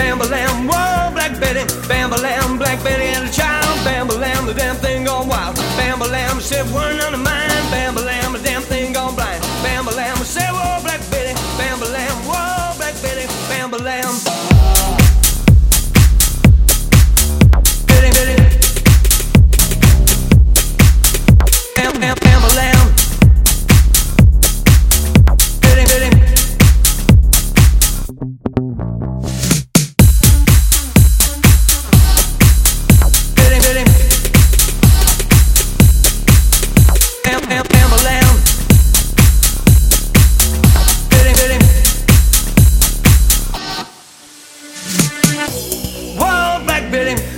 bam lamb, whoa, Black Betty, bam lamb, Black Betty and a child, bam lamb, the damn thing gone wild, bam lamb, said one on the mind, bam lamb, the damn thing gone blind, bam lamb, said whoa, Black Betty, bam lamb, whoa, Black Betty, bam lamb. Betty, Betty. Bam, bam, bam,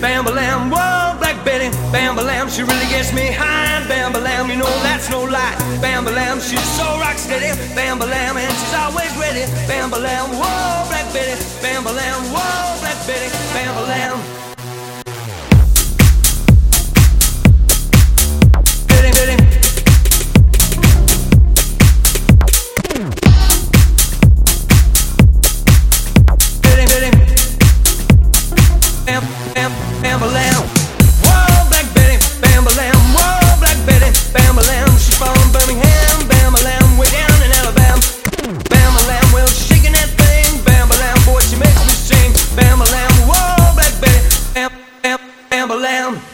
Bam, lamb. Whoa, Black Betty, bam, lamb. She really gets me high, bam, lamb. You know that's no lie, bam, lamb. She's so rock steady, bam, lamb, and she's always ready, bam, lamb. Whoa, Black Betty, bam, lamb. Whoa, Black Betty, bam, lamb. Lamb, a lamb.